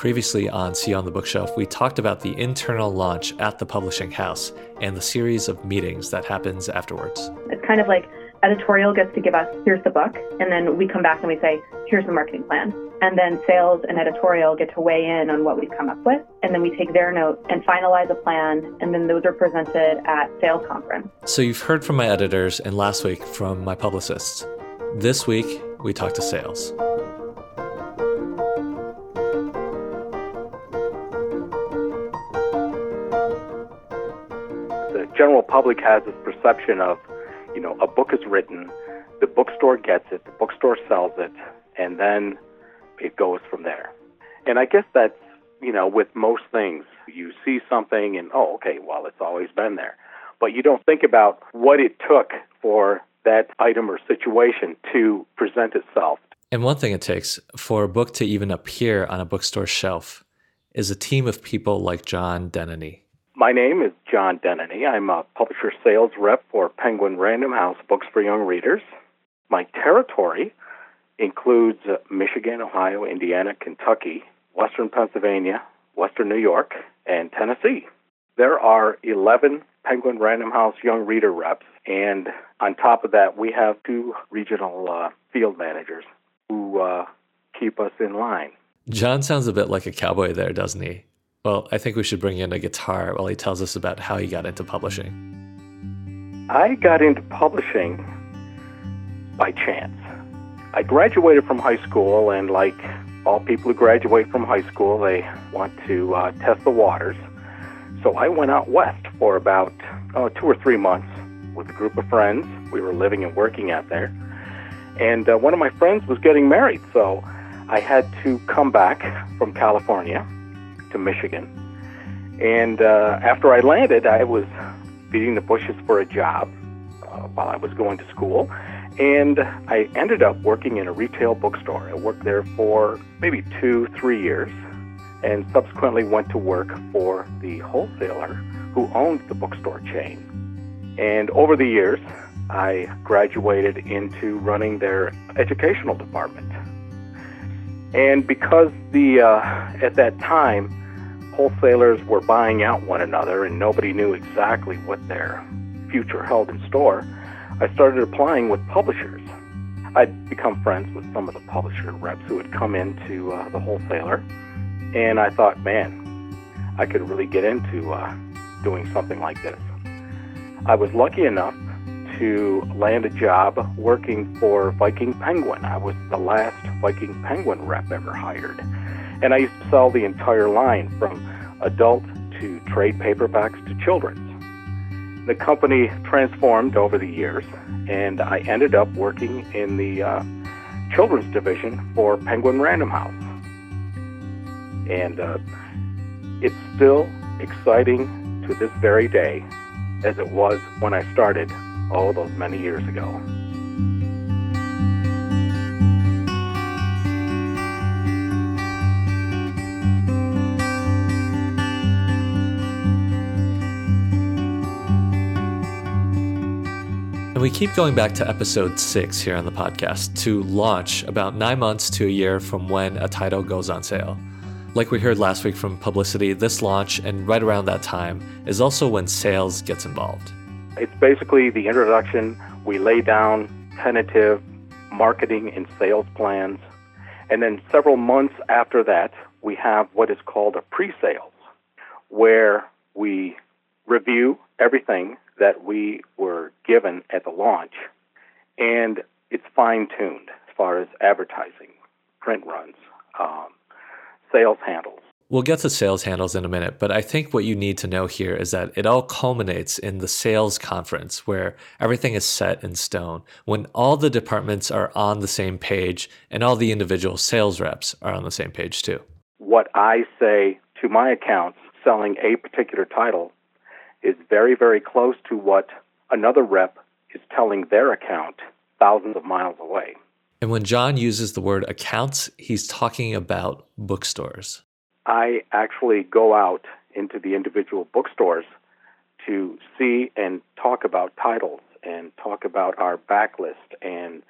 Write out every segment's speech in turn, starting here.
Previously on See on the Bookshelf, we talked about the internal launch at the publishing house and the series of meetings that happens afterwards. It's kind of like editorial gets to give us, here's the book, and then we come back and we say, here's the marketing plan. And then sales and editorial get to weigh in on what we've come up with. And then we take their notes and finalize a plan. And then those are presented at sales conference. So you've heard from my editors and last week from my publicists. This week, we talked to sales. General public has this perception of, you know, a book is written, the bookstore gets it, the bookstore sells it, and then it goes from there. And I guess that's, you know, with most things, you see something and, oh, okay, well, it's always been there. But you don't think about what it took for that item or situation to present itself. And one thing it takes for a book to even appear on a bookstore shelf is a team of people like John Denany. My name is John Denany. I'm a publisher sales rep for Penguin Random House Books for Young Readers. My territory includes Michigan, Ohio, Indiana, Kentucky, Western Pennsylvania, Western New York, and Tennessee. There are 11 Penguin Random House Young Reader reps, and on top of that, we have two regional uh, field managers who uh, keep us in line. John sounds a bit like a cowboy there, doesn't he? Well, I think we should bring in a guitar while he tells us about how he got into publishing. I got into publishing by chance. I graduated from high school, and like all people who graduate from high school, they want to uh, test the waters. So I went out west for about oh, two or three months with a group of friends. We were living and working out there. And uh, one of my friends was getting married, so I had to come back from California to Michigan. And uh, after I landed, I was beating the bushes for a job uh, while I was going to school. And I ended up working in a retail bookstore. I worked there for maybe two, three years, and subsequently went to work for the wholesaler who owned the bookstore chain. And over the years, I graduated into running their educational department. And because the uh, at that time, wholesalers were buying out one another, and nobody knew exactly what their future held in store, I started applying with publishers. I'd become friends with some of the publisher reps who had come into uh, the wholesaler, and I thought, man, I could really get into uh, doing something like this. I was lucky enough to land a job working for Viking Penguin. I was the last Viking Penguin rep ever hired. And I used to sell the entire line from adult to trade paperbacks to children's. The company transformed over the years, and I ended up working in the uh, children's division for Penguin Random House. And uh, it's still exciting to this very day as it was when I started, all those many years ago. And we keep going back to episode six here on the podcast to launch about nine months to a year from when a title goes on sale. Like we heard last week from publicity, this launch and right around that time is also when sales gets involved. It's basically the introduction. We lay down tentative marketing and sales plans. And then several months after that, we have what is called a pre sales, where we review everything that we were given at the launch, and it's fine tuned as far as advertising, print runs, um, sales handles. We'll get to sales handles in a minute, but I think what you need to know here is that it all culminates in the sales conference where everything is set in stone, when all the departments are on the same page and all the individual sales reps are on the same page too. What I say to my accounts selling a particular title is very, very close to what another rep is telling their account thousands of miles away. And when John uses the word accounts, he's talking about bookstores. I actually go out into the individual bookstores to see and talk about titles and talk about our backlist and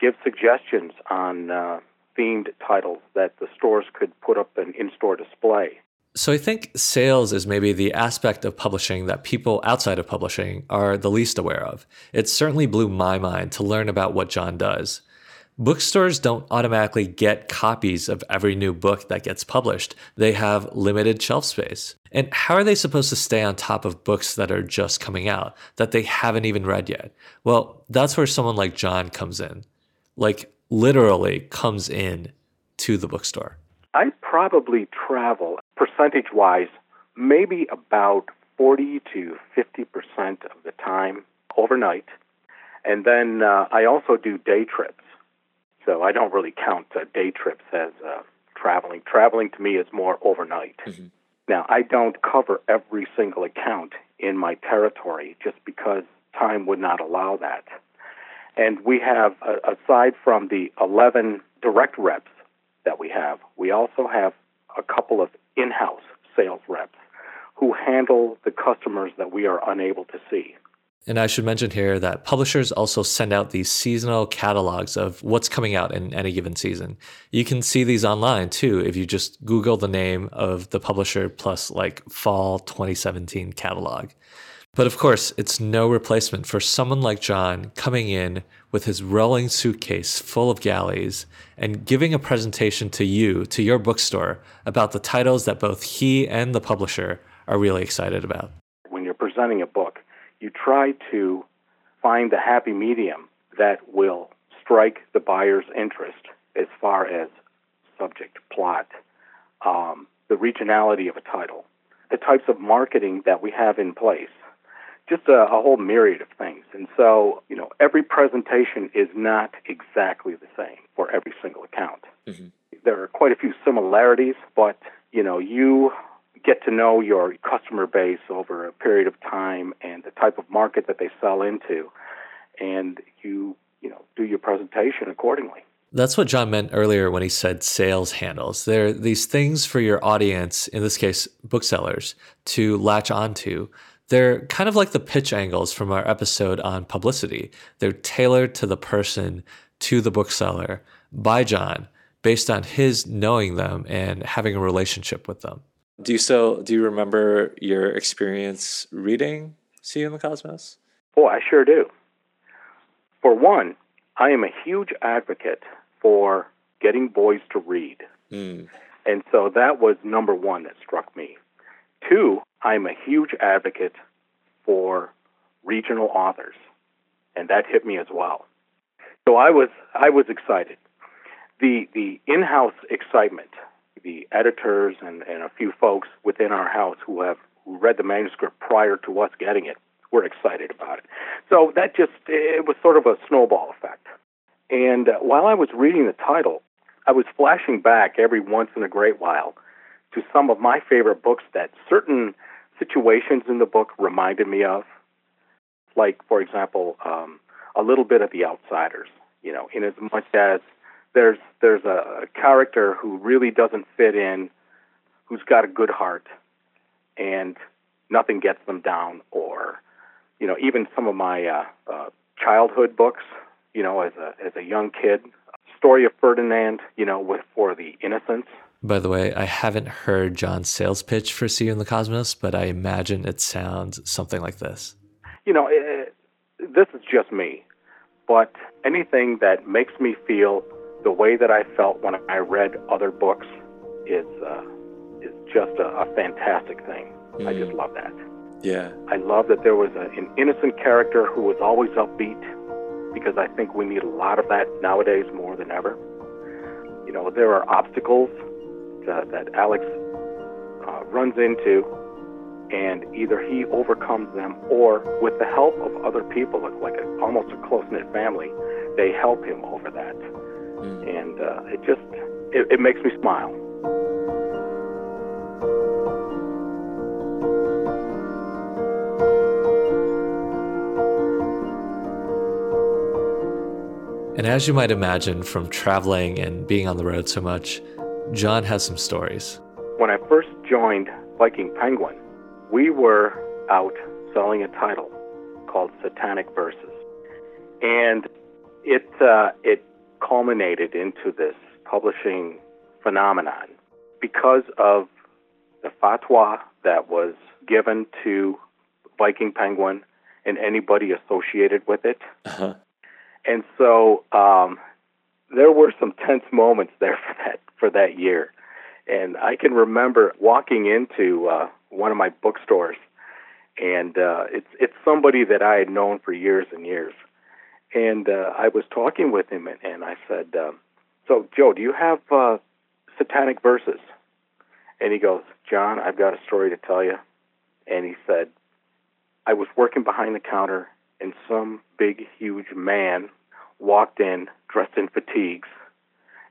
give suggestions on uh, themed titles that the stores could put up an in store display. So I think sales is maybe the aspect of publishing that people outside of publishing are the least aware of. It certainly blew my mind to learn about what John does. Bookstores don't automatically get copies of every new book that gets published. They have limited shelf space. And how are they supposed to stay on top of books that are just coming out, that they haven't even read yet? Well, that's where someone like John comes in. Like, literally comes in to the bookstore. I probably travel percentage wise, maybe about 40 to 50 percent of the time overnight. And then uh, I also do day trips. So I don't really count uh, day trips as uh, traveling. Traveling to me is more overnight. Mm-hmm. Now, I don't cover every single account in my territory just because time would not allow that. And we have, uh, aside from the 11 direct reps that we have, we also have a couple of in house sales reps who handle the customers that we are unable to see. And I should mention here that publishers also send out these seasonal catalogs of what's coming out in any given season. You can see these online too if you just Google the name of the publisher plus like fall 2017 catalog. But of course, it's no replacement for someone like John coming in with his rolling suitcase full of galleys and giving a presentation to you, to your bookstore, about the titles that both he and the publisher are really excited about. When you're presenting a book, you try to find the happy medium that will strike the buyer's interest as far as subject, plot, um, the regionality of a title, the types of marketing that we have in place just a, a whole myriad of things. And so, you know, every presentation is not exactly the same for every single account. Mm-hmm. There are quite a few similarities, but, you know, you get to know your customer base over a period of time and the type of market that they sell into, and you, you know, do your presentation accordingly. That's what John meant earlier when he said sales handles. They're these things for your audience, in this case, booksellers, to latch onto they're kind of like the pitch angles from our episode on publicity. They're tailored to the person, to the bookseller, by John, based on his knowing them and having a relationship with them. Do you still do you remember your experience reading See You in the Cosmos? Oh, I sure do. For one, I am a huge advocate for getting boys to read. Mm. And so that was number one that struck me. Two, I'm a huge advocate for regional authors, and that hit me as well. So I was I was excited. The the in-house excitement, the editors and, and a few folks within our house who have who read the manuscript prior to us getting it were excited about it. So that just it was sort of a snowball effect. And while I was reading the title, I was flashing back every once in a great while to some of my favorite books that certain situations in the book reminded me of. Like, for example, um, a little bit of The Outsiders. You know, in as much as there's there's a, character who really doesn't fit in, who's got a good heart, and nothing gets them down. Or, you know, even some of my uh, uh, childhood books. You know, as a as a young kid, story of Ferdinand. You know, with for the innocents by the way, I haven't heard John's sales pitch for See You in the Cosmos, but I imagine it sounds something like this. You know, it, this is just me, but anything that makes me feel the way that I felt when I read other books is uh, is just a, a fantastic thing. Mm. I just love that. Yeah. I love that there was a, an innocent character who was always upbeat because I think we need a lot of that nowadays more than ever. You know, there are obstacles uh, that Alex uh, runs into, and either he overcomes them, or with the help of other people, like a, almost a close knit family, they help him over that, mm. and uh, it just it, it makes me smile. And as you might imagine from traveling and being on the road so much, John has some stories. When I first joined Viking Penguin, we were out selling a title called Satanic Verses. And it, uh, it culminated into this publishing phenomenon because of the fatwa that was given to Viking Penguin and anybody associated with it. Uh-huh. And so um, there were some tense moments there for that for that year. And I can remember walking into uh, one of my bookstores, and uh, it's it's somebody that I had known for years and years. And uh, I was talking with him, and, and I said, um, "So, Joe, do you have uh, satanic verses?" And he goes, "John, I've got a story to tell you." And he said, "I was working behind the counter, and some big, huge man walked in dressed in fatigues."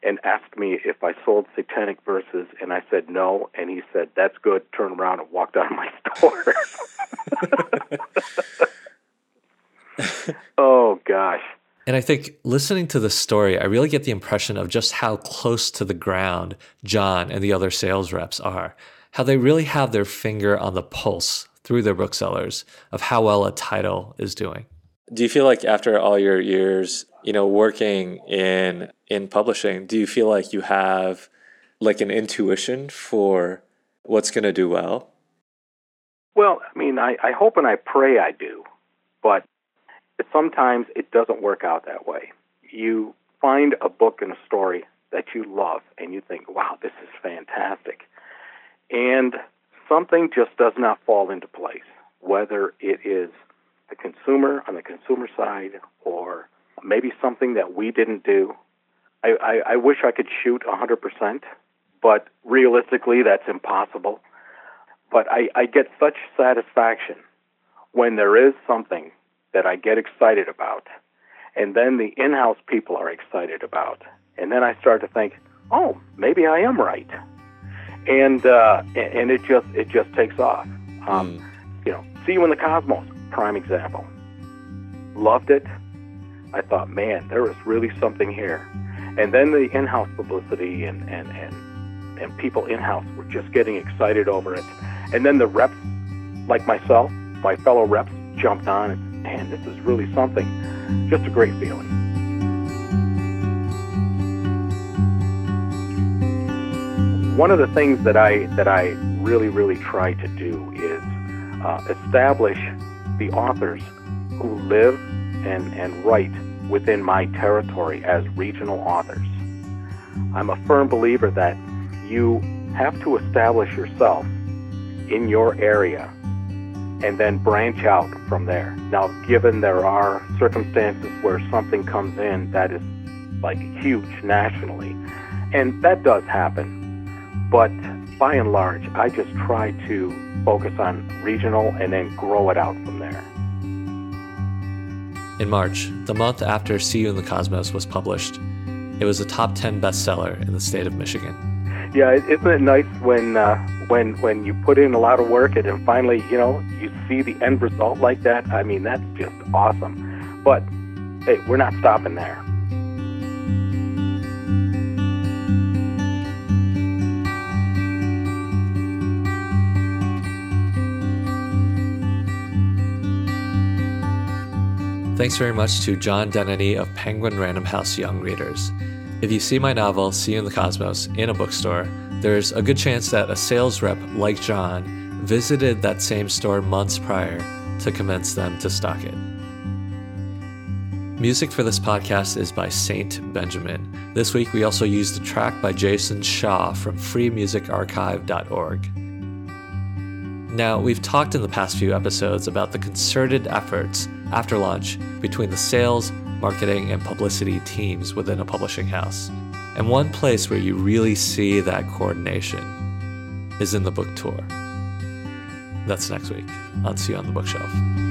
And asked me if I sold satanic verses, and I said no, and he said, "That's good." Turned around and walked out of my store. oh gosh. And I think listening to the story, I really get the impression of just how close to the ground John and the other sales reps are. How they really have their finger on the pulse through their booksellers of how well a title is doing. Do you feel like after all your years, you know, working in in publishing, do you feel like you have like an intuition for what's going to do well? Well, I mean, I, I hope and I pray I do, but sometimes it doesn't work out that way. You find a book and a story that you love and you think, wow, this is fantastic. And something just does not fall into place, whether it is the consumer on the consumer side or maybe something that we didn't do. I, I, I wish I could shoot 100%, but realistically, that's impossible. But I, I get such satisfaction when there is something that I get excited about, and then the in house people are excited about. And then I start to think, oh, maybe I am right. And uh, and it just it just takes off. Um, mm. You know, see you in the cosmos, prime example. Loved it. I thought, man, there is really something here. And then the in-house publicity and and and, and people in-house were just getting excited over it. And then the reps, like myself, my fellow reps, jumped on and man, this is really something. Just a great feeling. One of the things that I that I really really try to do is uh, establish the authors who live and, and write within my territory as regional authors. I'm a firm believer that you have to establish yourself in your area and then branch out from there. Now, given there are circumstances where something comes in that is like huge nationally, and that does happen, but by and large, I just try to focus on regional and then grow it out from there. In March, the month after See You in the Cosmos was published, it was a top 10 bestseller in the state of Michigan. Yeah, isn't it nice when uh, when when you put in a lot of work and then finally, you know, you see the end result like that? I mean, that's just awesome. But hey, we're not stopping there. Thanks very much to John Denneny of Penguin Random House Young Readers. If you see my novel, See You in the Cosmos, in a bookstore, there's a good chance that a sales rep like John visited that same store months prior to convince them to stock it. Music for this podcast is by Saint Benjamin. This week we also used a track by Jason Shaw from freemusicarchive.org. Now, we've talked in the past few episodes about the concerted efforts after launch between the sales, marketing, and publicity teams within a publishing house. And one place where you really see that coordination is in the book tour. That's next week on See You on the Bookshelf.